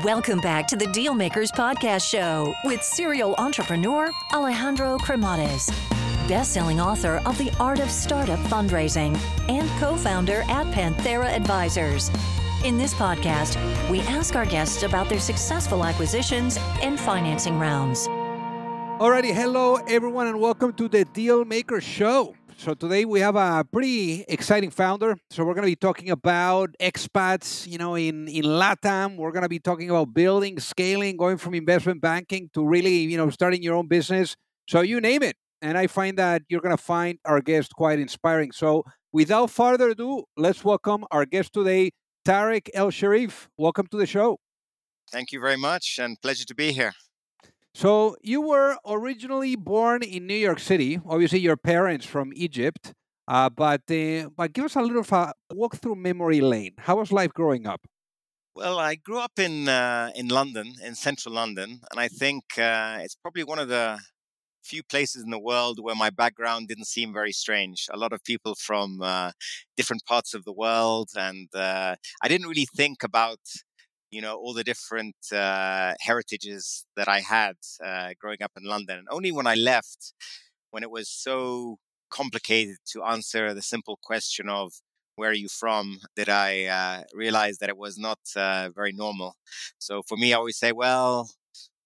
Welcome back to the Dealmakers Podcast Show with serial entrepreneur Alejandro Cremades, best-selling author of The Art of Startup Fundraising and co-founder at Panthera Advisors. In this podcast, we ask our guests about their successful acquisitions and financing rounds. Alrighty, hello everyone, and welcome to the Dealmaker Show. So today we have a pretty exciting founder. So we're going to be talking about expats, you know, in in LATAM. We're going to be talking about building, scaling, going from investment banking to really, you know, starting your own business. So you name it. And I find that you're going to find our guest quite inspiring. So without further ado, let's welcome our guest today, Tarek El Sharif. Welcome to the show. Thank you very much and pleasure to be here. So you were originally born in New York City. Obviously, your parents from Egypt. Uh, but uh, but give us a little a walk through memory lane. How was life growing up? Well, I grew up in uh, in London, in central London, and I think uh, it's probably one of the few places in the world where my background didn't seem very strange. A lot of people from uh, different parts of the world, and uh, I didn't really think about you know all the different uh, heritages that I had uh, growing up in London. And only when I left, when it was so complicated to answer the simple question of where are you from, did I uh, realize that it was not uh, very normal. So for me, I always say, well,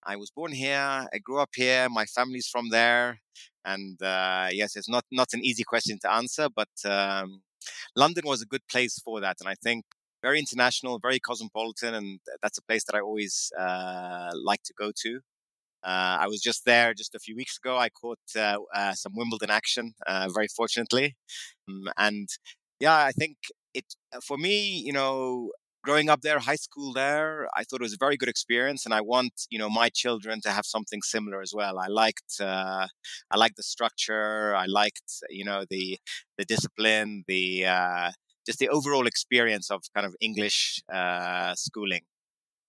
I was born here, I grew up here, my family's from there, and uh, yes, it's not not an easy question to answer, but. Um, London was a good place for that, and I think very international, very cosmopolitan, and that's a place that I always uh, like to go to. Uh, I was just there just a few weeks ago. I caught uh, uh some Wimbledon action, uh, very fortunately, um, and yeah, I think it uh, for me, you know, growing up there, high school there, I thought it was a very good experience, and I want you know my children to have something similar as well. I liked uh, I liked the structure, I liked you know the the discipline, the uh, just the overall experience of kind of English uh, schooling.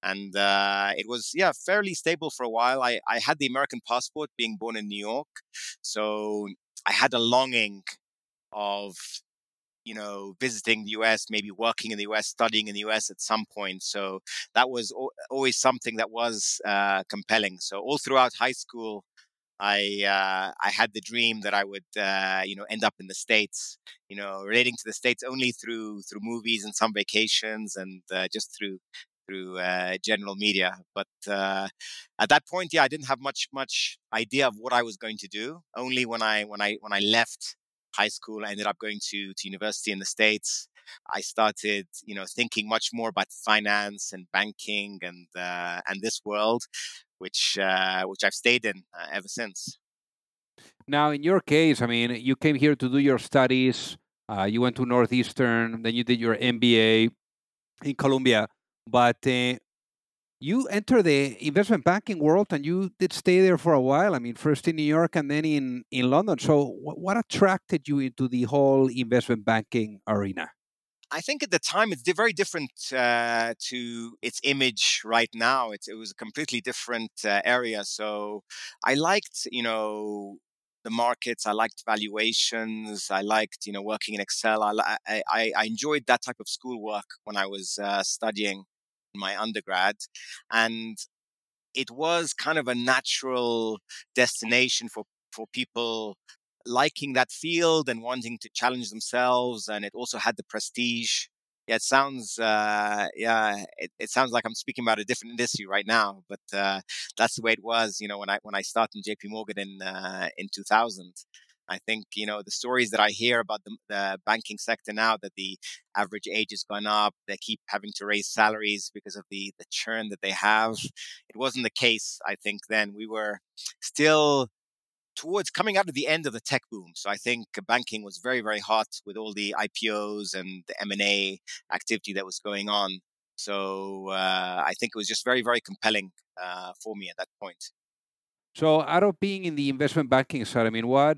And uh, it was, yeah, fairly stable for a while. I, I had the American passport being born in New York. So I had a longing of, you know, visiting the US, maybe working in the US, studying in the US at some point. So that was always something that was uh, compelling. So all throughout high school, I uh, I had the dream that I would uh, you know end up in the states, you know, relating to the states only through through movies and some vacations and uh, just through through uh, general media. But uh, at that point, yeah, I didn't have much much idea of what I was going to do. Only when I when I when I left high school, I ended up going to to university in the states. I started, you know, thinking much more about finance and banking and uh, and this world, which uh, which I've stayed in uh, ever since. Now, in your case, I mean, you came here to do your studies. Uh, you went to Northeastern, then you did your MBA in Columbia, but uh, you enter the investment banking world and you did stay there for a while. I mean, first in New York and then in, in London. So, what, what attracted you into the whole investment banking arena? I think at the time it's very different uh, to its image right now. It, it was a completely different uh, area. So I liked, you know, the markets. I liked valuations. I liked, you know, working in Excel. I, I, I enjoyed that type of schoolwork when I was uh, studying my undergrad. And it was kind of a natural destination for, for people liking that field and wanting to challenge themselves. And it also had the prestige. Yeah, it sounds, uh, yeah, it, it sounds like I'm speaking about a different industry right now, but uh, that's the way it was. You know, when I when I started in J.P. Morgan in uh, in 2000, I think you know the stories that I hear about the, the, banking sector now that the average age has gone up. They keep having to raise salaries because of the the churn that they have. It wasn't the case. I think then we were still towards coming out of the end of the tech boom. So I think banking was very, very hot with all the IPOs and the M&A activity that was going on. So uh, I think it was just very, very compelling uh, for me at that point. So out of being in the investment banking side, I mean, what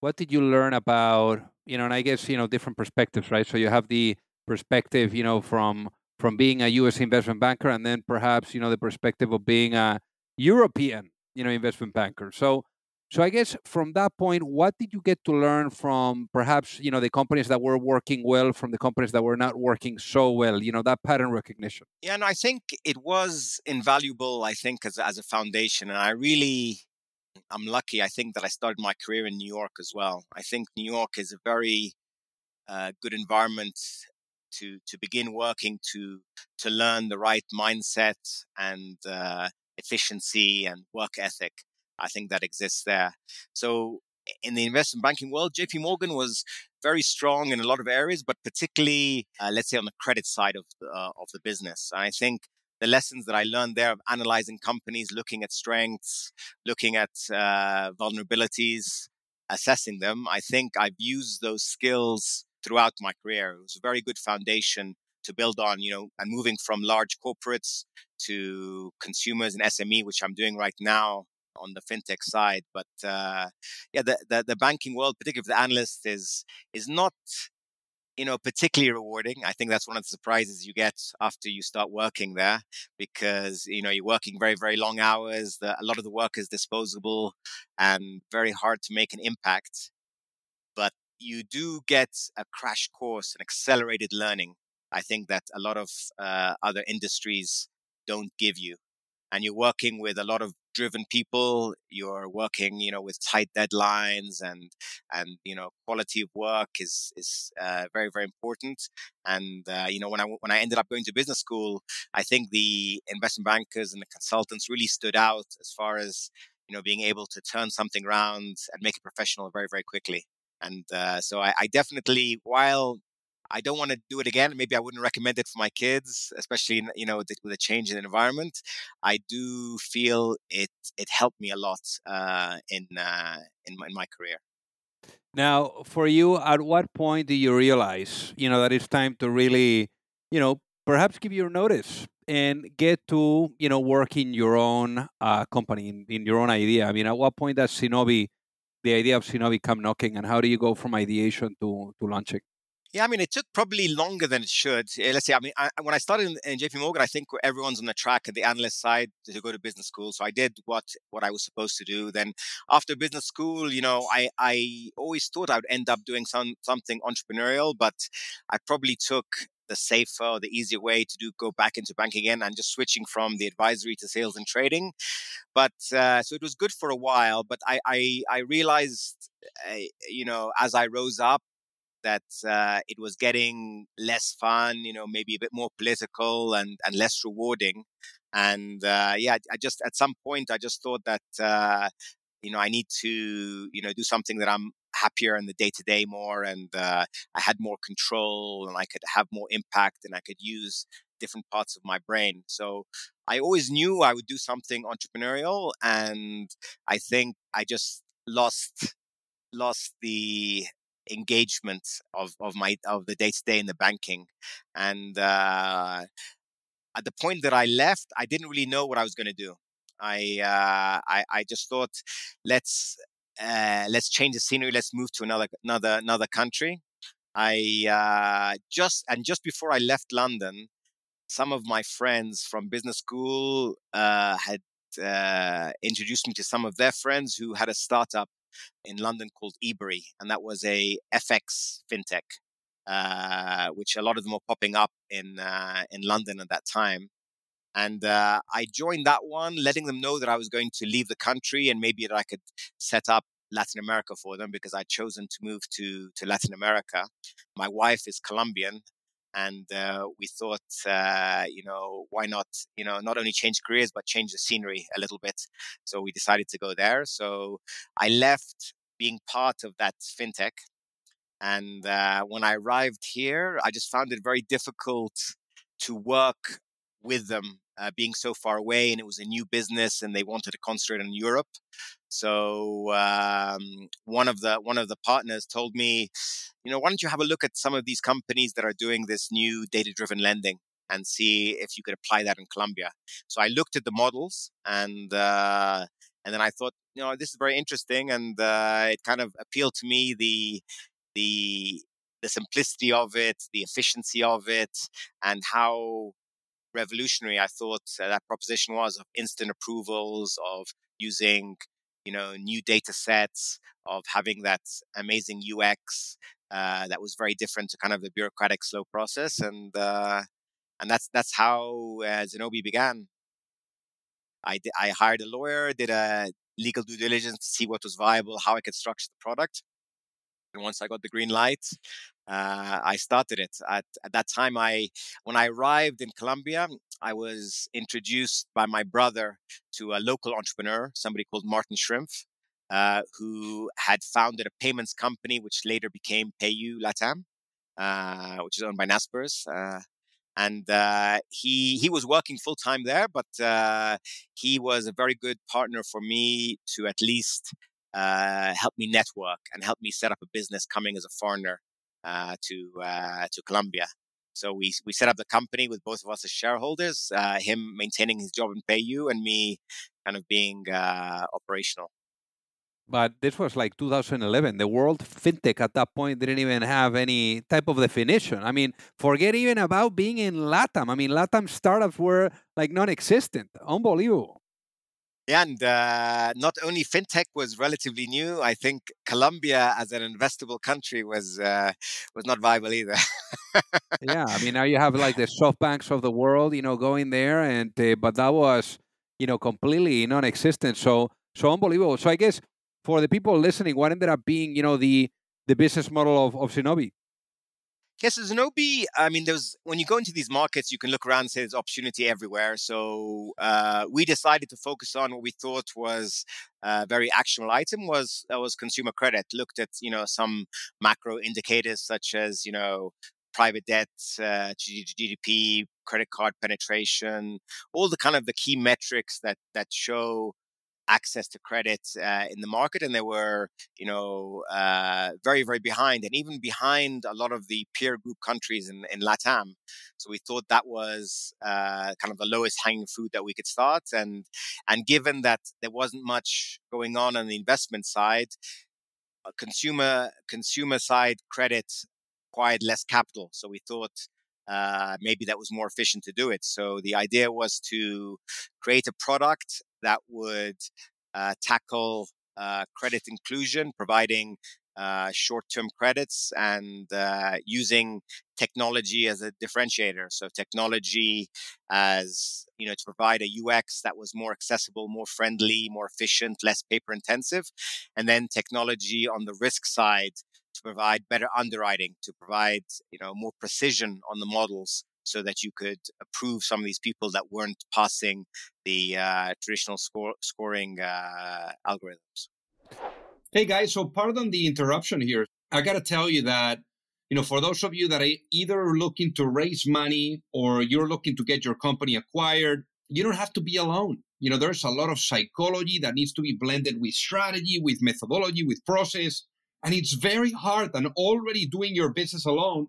what did you learn about, you know, and I guess, you know, different perspectives, right? So you have the perspective, you know, from from being a US investment banker and then perhaps, you know, the perspective of being a European, you know, investment banker. So So I guess from that point, what did you get to learn from perhaps you know the companies that were working well from the companies that were not working so well? You know that pattern recognition. Yeah, and I think it was invaluable. I think as as a foundation, and I really, I'm lucky. I think that I started my career in New York as well. I think New York is a very uh, good environment to to begin working to to learn the right mindset and uh, efficiency and work ethic. I think that exists there. So in the investment banking world, JP Morgan was very strong in a lot of areas, but particularly, uh, let's say, on the credit side of the, uh, of the business. And I think the lessons that I learned there of analyzing companies, looking at strengths, looking at uh, vulnerabilities, assessing them, I think I've used those skills throughout my career. It was a very good foundation to build on, you know, and moving from large corporates to consumers and SME, which I'm doing right now on the fintech side. But uh, yeah, the, the, the banking world, particularly for the analyst, is is not you know particularly rewarding. I think that's one of the surprises you get after you start working there, because you know you're working very very long hours. The, a lot of the work is disposable and very hard to make an impact. But you do get a crash course and accelerated learning. I think that a lot of uh, other industries don't give you and you're working with a lot of driven people you're working you know with tight deadlines and and you know quality of work is is uh, very very important. And uh, you know when i when i ended up going to business school i think the investment bankers and the consultants really stood out as far as you know being able to turn something around and make it professional very very quickly. And uh, so I, I definitely while I don't want to do it again. Maybe I wouldn't recommend it for my kids, especially you know with a change in environment. I do feel it it helped me a lot uh, in uh, in my, in my career. Now, for you, at what point do you realize you know that it's time to really you know perhaps give your notice and get to you know work in your own uh, company in, in your own idea? I mean, at what point does Zinobe the idea of Zinobe come knocking, and how do you go from ideation to to launching? Yeah, I mean, it took probably longer than it should. Eh, let's say, I mean, I, when I started in, in, JP Morgan, I think everyone's on the track at the analyst side to go to business school. So I did what what I was supposed to do. Then after business school, you know, I I always thought I would end up doing some something entrepreneurial, but I probably took the safer or the easier way to do go back into banking again and just switching from the advisory to sales and trading. But uh, so it was good for a while. But I I, I realized, uh, you know, as I rose up that uh, it was getting less fun, you know, maybe a bit more political and, and less rewarding. And uh, yeah, I just at some point I just thought that uh, you know I need to you know do something that I'm happier in the day to day more, and uh, I had more control and I could have more impact and I could use different parts of my brain. So I always knew I would do something entrepreneurial, and I think I just lost lost the engagement of, of my of the day to day in the banking, and uh, at the point that I left, I didn't really know what I was going to do. I, uh, I I just thought let's uh, let's change the scenery. Let's move to another another another country. I uh, just and just before I left London, some of my friends from business school uh, had uh, introduced me to some of their friends who had a startup in London called Ebury, and that was a FX fintech, uh, which a lot of them were popping up in uh, in London at that time. And uh, I joined that one, letting them know that I was going to leave the country and maybe that I could set up Latin America for them because I'd chosen to move to to Latin America. My wife is Colombian, and uh, we thought, uh, you know, why not, you know, not only change careers but change the scenery a little bit. So we decided to go there. So I left being part of that fintech, and uh, when I arrived here, I just found it very difficult to work with them uh, being so far away and it was a new business and they wanted to concentrate on Europe. So um, one of the one of the partners told me, you know, why don't you have a look at some of these companies that are doing this new data driven lending and see if you could apply that in Colombia. So I looked at the models and uh, and then I thought, you know, this is very interesting and uh, it kind of appealed to me the the the simplicity of it, the efficiency of it, and how revolutionary I thought uh, that proposition was of instant approvals, of using you know, new data sets, of having that amazing UX uh, that was very different to kind of the bureaucratic slow process, and uh, and that's that's how uh, Zinobe began. I I hired a lawyer, did a legal due diligence to see what was viable, how I could structure the product, and once I got the green light, uh, I started it. At, at that time, I when I arrived in Colombia, I was introduced by my brother to a local entrepreneur, somebody called Martin Schrimpf, uh, who had founded a payments company, which later became PayU Latam, uh, which is owned by Naspers. Uh, and uh, he he was working full time there, but uh, he was a very good partner for me to at least uh, help me network and help me set up a business coming as a foreigner uh, to uh, to Colombia. So we we set up the company with both of us as shareholders, uh, him maintaining his job in PayU and me kind of being uh, operational. But this was like 2011. The world fintech at that point didn't even have any type of definition. I mean, forget even about being in LATAM. I mean, LATAM startups were like non-existent. Unbelievable. Yeah, and uh, not only fintech was relatively new. I think Colombia as an investable country was uh, was not viable either. yeah, I mean now you have like the soft banks of the world, you know, going there, and uh, but that was you know completely non-existent. So so unbelievable. So I guess for the people listening, what ended up being you know the the business model of of Zinobe? Yes, there's Zinobe. I mean, there's when you go into these markets, you can look around and say there's opportunity everywhere. So uh, we decided to focus on what we thought was a very actionable item was that was consumer credit. Looked at you know some macro indicators such as you know private debt, uh, GDP, credit card penetration, all the kind of the key metrics that that show access to credit uh, in the market, and they were, you know, uh, very, very behind, and even behind a lot of the peer group countries in, in LATAM. So we thought that was uh, kind of the lowest hanging fruit that we could start, and and given that there wasn't much going on on the investment side, uh, consumer consumer side credit required less capital. So we thought uh, maybe that was more efficient to do it. So the idea was to create a product that would uh, tackle uh, credit inclusion, providing uh, short-term credits and uh, using technology as a differentiator. So technology as you know to provide a UX that was more accessible, more friendly, more efficient, less paper-intensive, and then technology on the risk side to provide better underwriting, to provide you know more precision on the models so that you could approve some of these people that weren't passing the uh, traditional score, scoring uh, algorithms. Hey guys, so pardon the interruption here. I got to tell you that you know, for those of you that are either looking to raise money or you're looking to get your company acquired, you don't have to be alone. You know, there's a lot of psychology that needs to be blended with strategy, with methodology, with process. And it's very hard. And already doing your business alone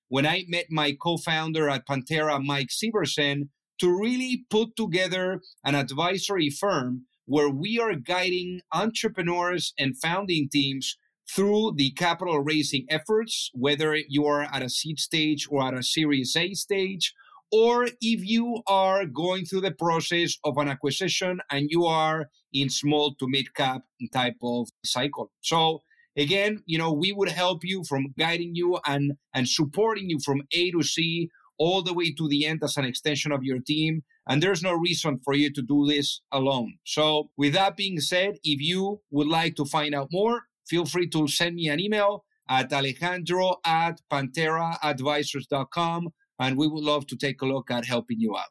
when I met my co-founder at Panthera, Mike Severson, to really put together an advisory firm where we are guiding entrepreneurs and founding teams through the capital raising efforts, whether you are at a seed stage or at a series A stage, or if you are going through the process of an acquisition and you are in small to mid cap type of cycle. So Again, you know, we would help you from guiding you and, and supporting you from A to C all the way to the end as an extension of your team. And there's no reason for you to do this alone. So, with that being said, if you would like to find out more, feel free to send me an email at alejandro at pantheraadvisors.com. And we would love to take a look at helping you out.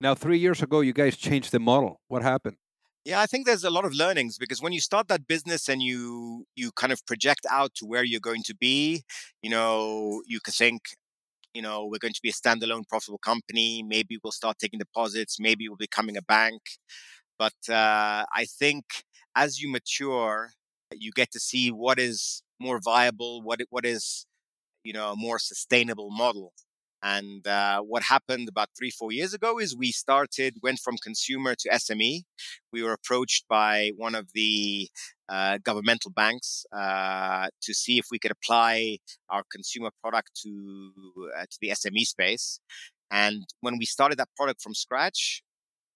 Now, three years ago, you guys changed the model. What happened? Yeah, I think there's a lot of learnings because when you start that business and you you kind of project out to where you're going to be, you know, you can think, you know, we're going to be a standalone profitable company. Maybe we'll start taking deposits. Maybe we'll be becoming a bank. But uh, I think as you mature, you get to see what is more viable, what what is you know a more sustainable model. And uh, what happened about three, four years ago is we started, went from consumer to SME. We were approached by one of the uh, governmental banks uh, to see if we could apply our consumer product to uh, to the SME space. And when we started that product from scratch,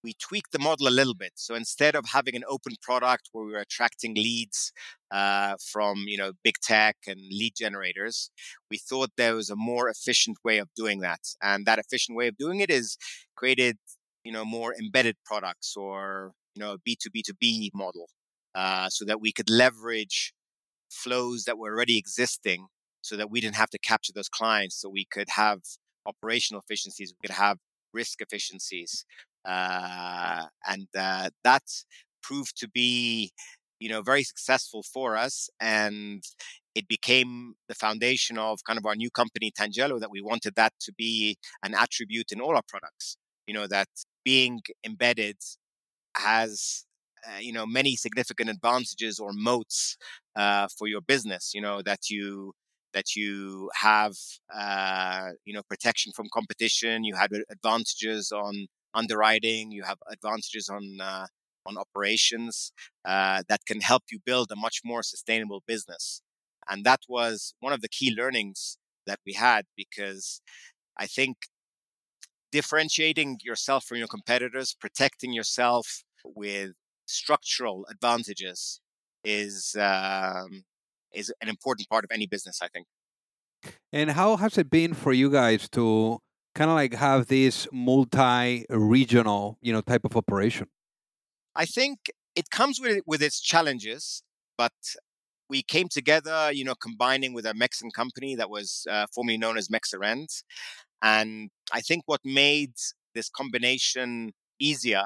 we tweaked the model a little bit. So instead of having an open product where we were attracting leads uh, from you know big tech and lead generators, we thought there was a more efficient way of doing that. And that efficient way of doing it is created you know more embedded products or you know a B two B two B model, uh, so that we could leverage flows that were already existing, so that we didn't have to capture those clients. So we could have operational efficiencies. We could have risk efficiencies and uh, that proved to be you know very successful for us and it became the foundation of kind of our new company tangelo that we wanted that to be an attribute in all our products. You know that being embedded has uh, you know many significant advantages or moats uh, for your business you know that you that you have uh, you know protection from competition you had advantages on underwriting, you have advantages on uh, on operations uh, that can help you build a much more sustainable business. And that was one of the key learnings that we had because I think differentiating yourself from your competitors, protecting yourself with structural advantages is um, is an important part of any business. I think. And how has it been for you guys to kind of like have this multi-regional, you know, type of operation? I think it comes with with its challenges, but we came together, you know, combining with a Mexican company that was uh, formerly known as Mexarrend, and I think what made this combination easier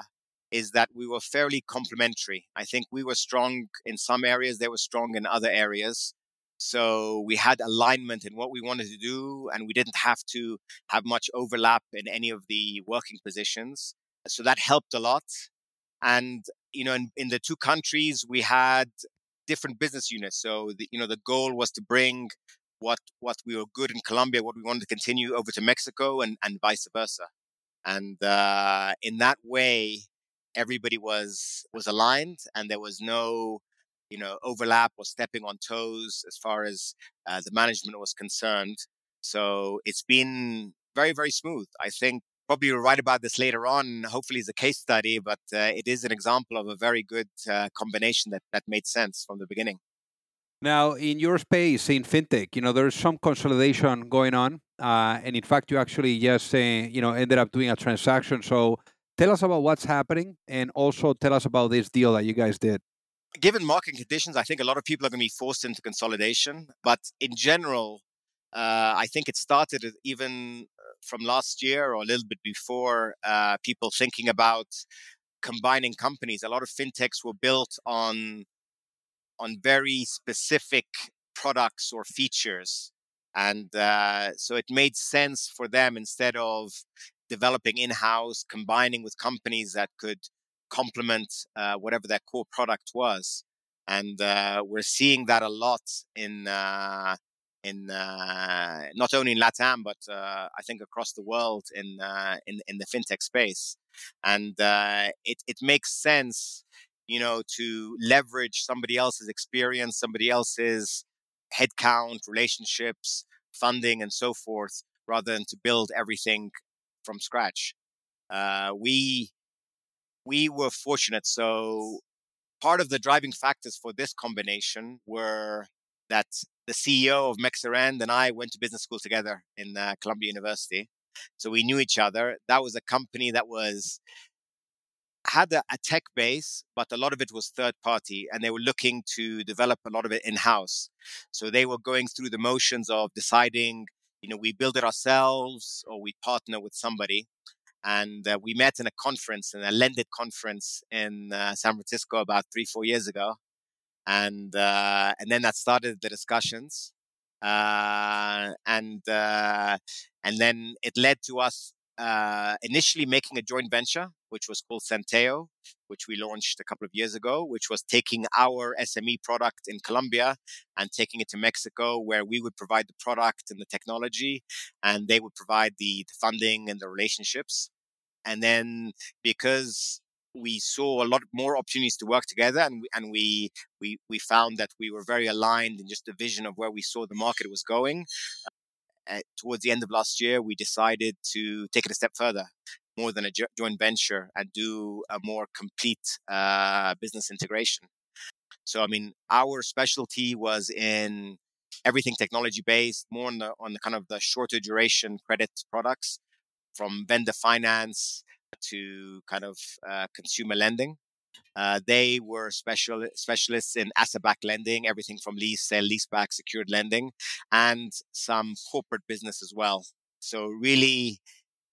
is that we were fairly complementary. I think we were strong in some areas, they were strong in other areas. So we had alignment in what we wanted to do, and we didn't have to have much overlap in any of the working positions. So that helped a lot. And, you know, in, in the two countries, we had different business units. So, the, you know, the goal was to bring what what we were good in Colombia, what we wanted to continue over to Mexico, and and vice versa. And uh, in that way, everybody was was aligned, and there was no you know, overlap or stepping on toes as far as uh, the management was concerned. So it's been very, very smooth. I think probably we'll write about this later on. Hopefully, it's a case study, but uh, it is an example of a very good uh, combination that, that made sense from the beginning. Now, in your space in fintech, you know, there's some consolidation going on, uh, and in fact, you actually just, uh, you know, ended up doing a transaction. So, tell us about what's happening, and also tell us about this deal that you guys did given market conditions, I think a lot of people are going to be forced into consolidation. But in general, uh, I think it started even uh, from last year or a little bit before. Uh, people thinking about combining companies. A lot of fintechs were built on on very specific products or features, and uh, so it made sense for them instead of developing in house, combining with companies that could complement uh, whatever their core product was. And uh, we're seeing that a lot in uh, in uh, not only in LATAM but uh, I think across the world in uh, in in the fintech space. And it it makes sense, you know, to leverage somebody else's experience, somebody else's headcount, relationships, funding, and so forth, rather than to build everything from scratch. we we were fortunate. So part of the driving factors for this combination were that the CEO of Mexarrend and I went to business school together in uh, Columbia University. So we knew each other. That was a company that was had a, a, tech base, but a lot of it was third party, and they were looking to develop a lot of it in house. So they were going through the motions of deciding, you know, we build it ourselves or we partner with somebody and uh, we met in a conference, in a LendIt conference in uh, San Francisco about three, four years ago, and uh, and then that started the discussions, uh, and uh, and then it led to us uh, initially making a joint venture which was called Centeo, which we launched a couple of years ago, which was taking our SME product in Colombia and taking it to Mexico, where we would provide the product and the technology, and they would provide the, the funding and the relationships. And then because we saw a lot more opportunities to work together and we, and we we we found that we were very aligned in just the vision of where we saw the market was going uh, towards the end of last year we decided to take it a step further more than a joint venture and do a more complete uh, business integration so i mean our specialty was in everything technology based more on the on the kind of the shorter duration credit products from vendor finance to kind of uh, consumer lending. Uh, they were special specialists in asset-backed lending, everything from lease, sale, leaseback, secured lending, and some corporate business as well. So really,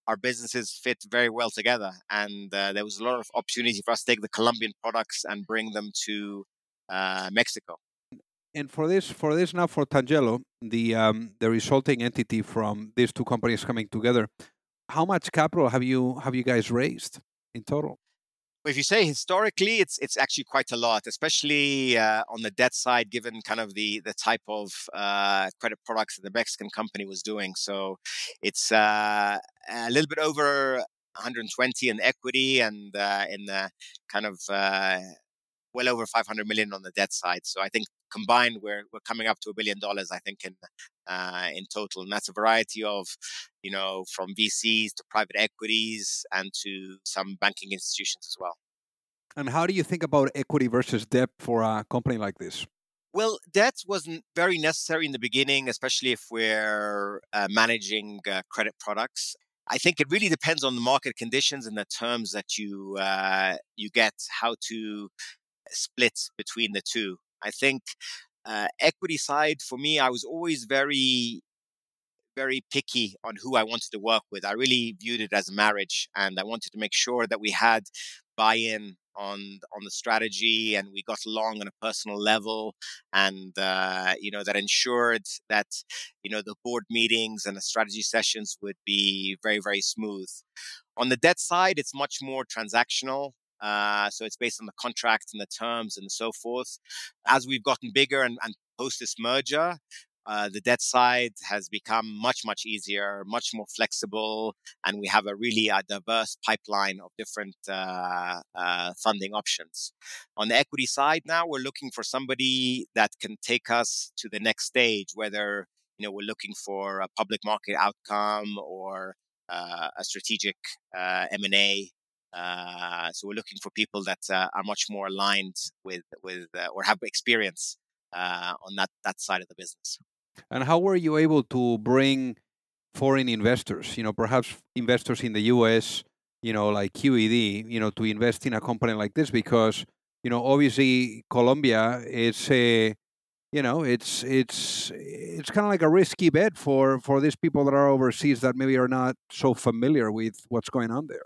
our businesses fit very well together, and uh, there was a lot of opportunity for us to take the Colombian products and bring them to uh, Mexico. And for this, for this now for Tangelo, the um, the resulting entity from these two companies coming together, how much capital have you have you guys raised in total? If you say historically, it's it's actually quite a lot, especially uh, on the debt side, given kind of the the type of uh, credit products that the Mexican company was doing. So it's uh, a little bit over 120 in equity and uh, in the kind of uh, well over 500 million on the debt side. So I think combined, we're we're coming up to a billion dollars. I think in uh, in total, and that's a variety of, you know, from VCs to private equities and to some banking institutions as well. And how do you think about equity versus debt for a company like this? Well, debt wasn't very necessary in the beginning, especially if we're uh, managing uh, credit products. I think it really depends on the market conditions and the terms that you uh, you get, how to split between the two. I think uh, equity side for me, I was always very, very picky on who I wanted to work with. I really viewed it as a marriage, and I wanted to make sure that we had buy-in on on the strategy and we got along on a personal level and uh, you know that ensured that you know the board meetings and the strategy sessions would be very very smooth on the debt side it's much more transactional uh, so it's based on the contract and the terms and so forth. As we've gotten bigger and, and post this merger, uh, the debt side has become much, much easier, much more flexible, and we have a really uh, diverse pipeline of different uh, uh, funding options. On the equity side, now we're looking for somebody that can take us to the next stage, whether you know we're looking for a public market outcome or uh, a strategic M and A uh, so we're looking for people that uh, are much more aligned with with uh, or have experience uh, on that that side of the business. And how were you able to bring foreign investors? You know, perhaps investors in the U.S. You know, like QED. You know, to invest in a company like this because you know obviously Colombia is a you know it's it's it's kind of like a risky bet for for these people that are overseas that maybe are not so familiar with what's going on there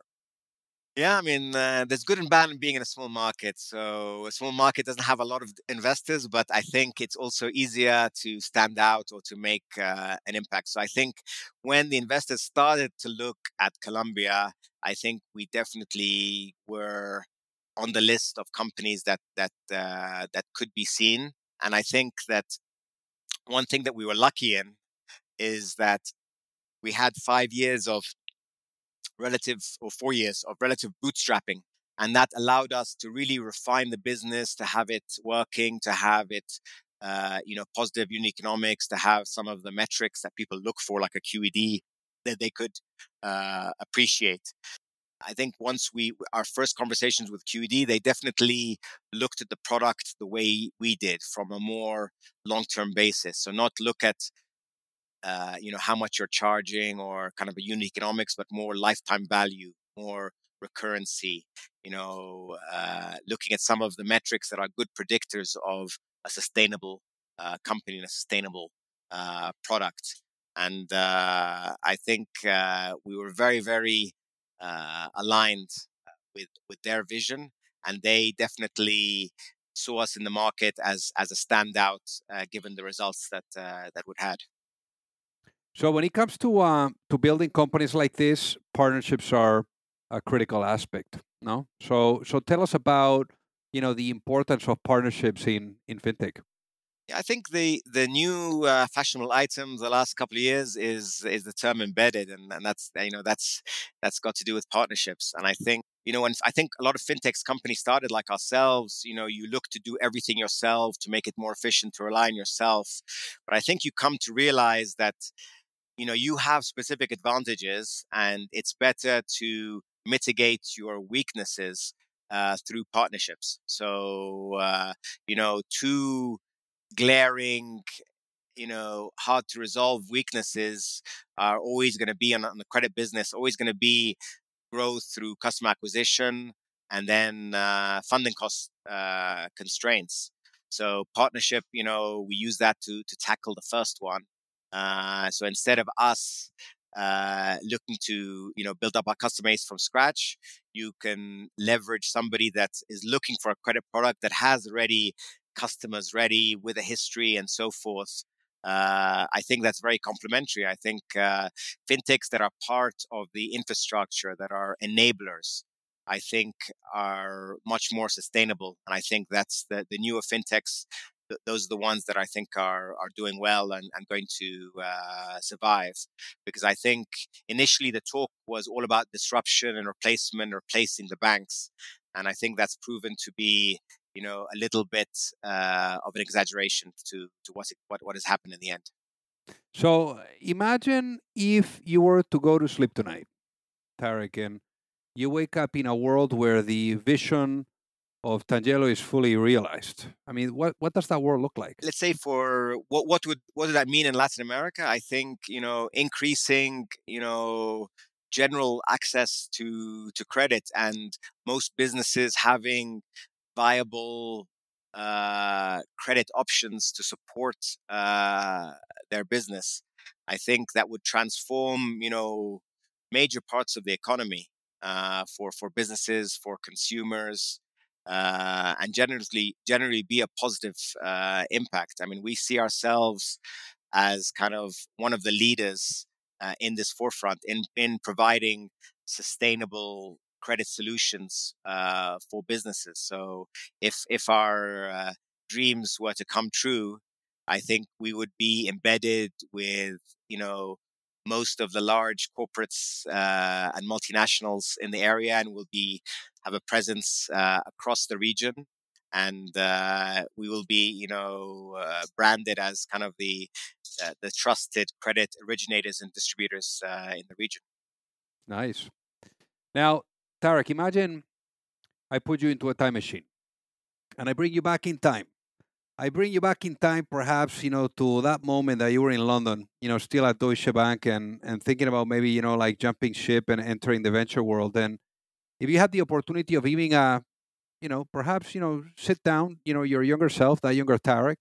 yeah, I mean, uh, there's good and bad in being in a small market. So a small market doesn't have a lot of investors, but I think it's also easier to stand out or to make uh, an impact. So I think when the investors started to look at Colombia, I think we definitely were on the list of companies that that uh, that could be seen. And I think that one thing that we were lucky in is that we had five years of relative or four years of relative bootstrapping. And that allowed us to really refine the business, to have it working, to have it, uh, you know, positive unit economics, to have some of the metrics that people look for, like a QED, that they could uh, appreciate. I think once we our first conversations with QED, they definitely looked at the product the way we did from a more long-term basis. So not look at uh, you know how much you're charging or kind of a unit economics, but more lifetime value, more recurrency. You know, uh, looking at some of the metrics that are good predictors of a sustainable uh, company and a sustainable uh, product. And uh, I think we were very, very aligned with with their vision, and they definitely saw us in the market as as a standout, given the results that that we had. So when it comes to uh, to building companies like this, partnerships are a critical aspect. No, so so tell us about you know the importance of partnerships in in fintech. I think the the new uh, fashionable item the last couple of years is is the term embedded, and, and that's you know that's that's got to do with partnerships. And I think you know when I think a lot of fintechs companies started like ourselves. You know, you look to do everything yourself to make it more efficient to rely on yourself. But I think you come to realize that you know you have specific advantages, and it's better to mitigate your weaknesses uh, through partnerships. So uh, you know, two glaring you know hard to resolve weaknesses are always going to be on, on, the credit business always going to be growth through customer acquisition and then uh, funding cost uh, constraints so partnership you know we use that to to tackle the first one uh, so instead of us uh, looking to you know build up our customer base from scratch you can leverage somebody that is looking for a credit product that has already customers ready with a history and so forth. Uh, I think that's very complementary. I think uh, fintechs that are part of the infrastructure that are enablers, I think, are much more sustainable. And I think that's the, the newer fintechs. Th- those are the ones that I think are are doing well and, and going to uh, survive. Because I think initially the talk was all about disruption and replacement, replacing the banks, and I think that's proven to be you know, a little bit uh, of an exaggeration to to what, what what has happened in the end. So imagine if you were to go to sleep tonight, Tarek, and you wake up in a world where the vision of Tangelo is fully realized. I mean, what, what does that world look like? Let's say for what what would what does that mean in Latin America? I think you know increasing you know general access to to credit and most businesses having viable uh, credit options to support uh, their business. I think that would transform, you know, major parts of the economy uh, for for businesses, for consumers, uh, and generally generally be a positive uh, impact. I mean, we see ourselves as kind of one of the leaders uh, in this forefront in in providing sustainable credit solutions uh, for businesses. So if if our uh, dreams were to come true, I think we would be embedded with you know most of the large corporates uh, and multinationals in the area, and will be have a presence uh, across the region. And uh, we will be, you know, uh, branded as kind of the the trusted credit originators and distributors in the region. Nice. Now, Tarek, imagine I put you into a time machine and I bring you back in time. I bring you back in time, perhaps, you know, to that moment that you were in London, you know, still at Deutsche Bank and, and thinking about maybe, you know, like jumping ship and entering the venture world. And if you had the opportunity of even, uh, you know, perhaps, you know, sit down, you know, your younger self, that younger Tarek,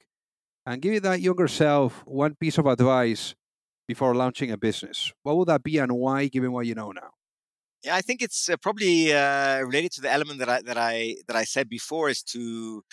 and give that younger self one piece of advice before launching a business, what would that be and why, given what you know now? Yeah, I think it's uh, probably uh, related to the element that I that I that I said before is to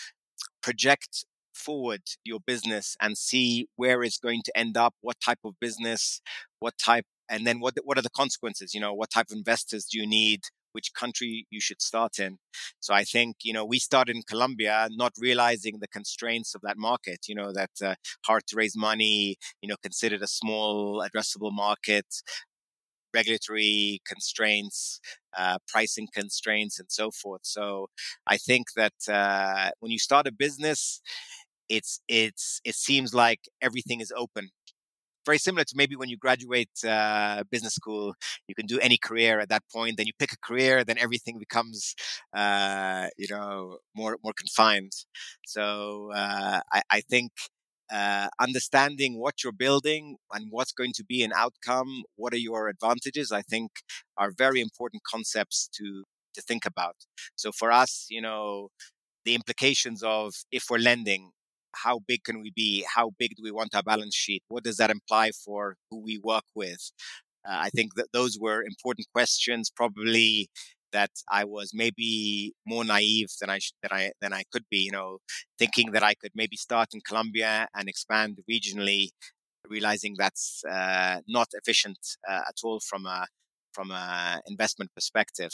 project forward your business and see where it's going to end up, what type of business, what type, and then what what are the consequences? You know, what type of investors do you need? Which country you should start in. So I think you know we started in Colombia, not realizing the constraints of that market. You know that uh, hard to raise money. You know, considered a small addressable market regulatory constraints, uh, pricing constraints, and so forth. So I think that uh, when you start a business, it's it's it seems like everything is open. Very similar to maybe when you graduate uh, business school, you can do any career at that point. Then you pick a career, then everything becomes, uh, you know, more more confined. So uh, I, I think uh, understanding what you're building and what's going to be an outcome, what are your advantages, I think are very important concepts to to think about. So for us, you know, the implications of if we're lending, how big can we be? How big do we want our balance sheet? What does that imply for who we work with? Uh, I think that those were important questions, probably that I was maybe more naive than I sh- than I than I could be. You know, thinking that I could maybe start in Colombia and expand regionally, realizing that's uh, not efficient uh, at all from a from an investment perspective.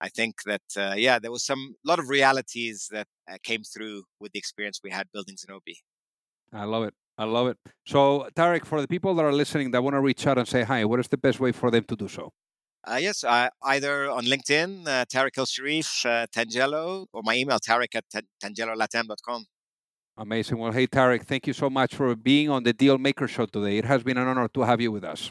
I think that uh, yeah, there was some lot of realities that uh, came through with the experience we had building Zinobe. I love it. I love it. So, Tarek, for the people that are listening that want to reach out and say hi, what is the best way for them to do so? Uh, yes, uh, either on LinkedIn, uh, Tarek El Sharif, uh, Tangelo, or my email, tarek at tangelolatam.com. Amazing. Well, hey, Tarek, thank you so much for being on the Deal Maker Show today. It has been an honor to have you with us.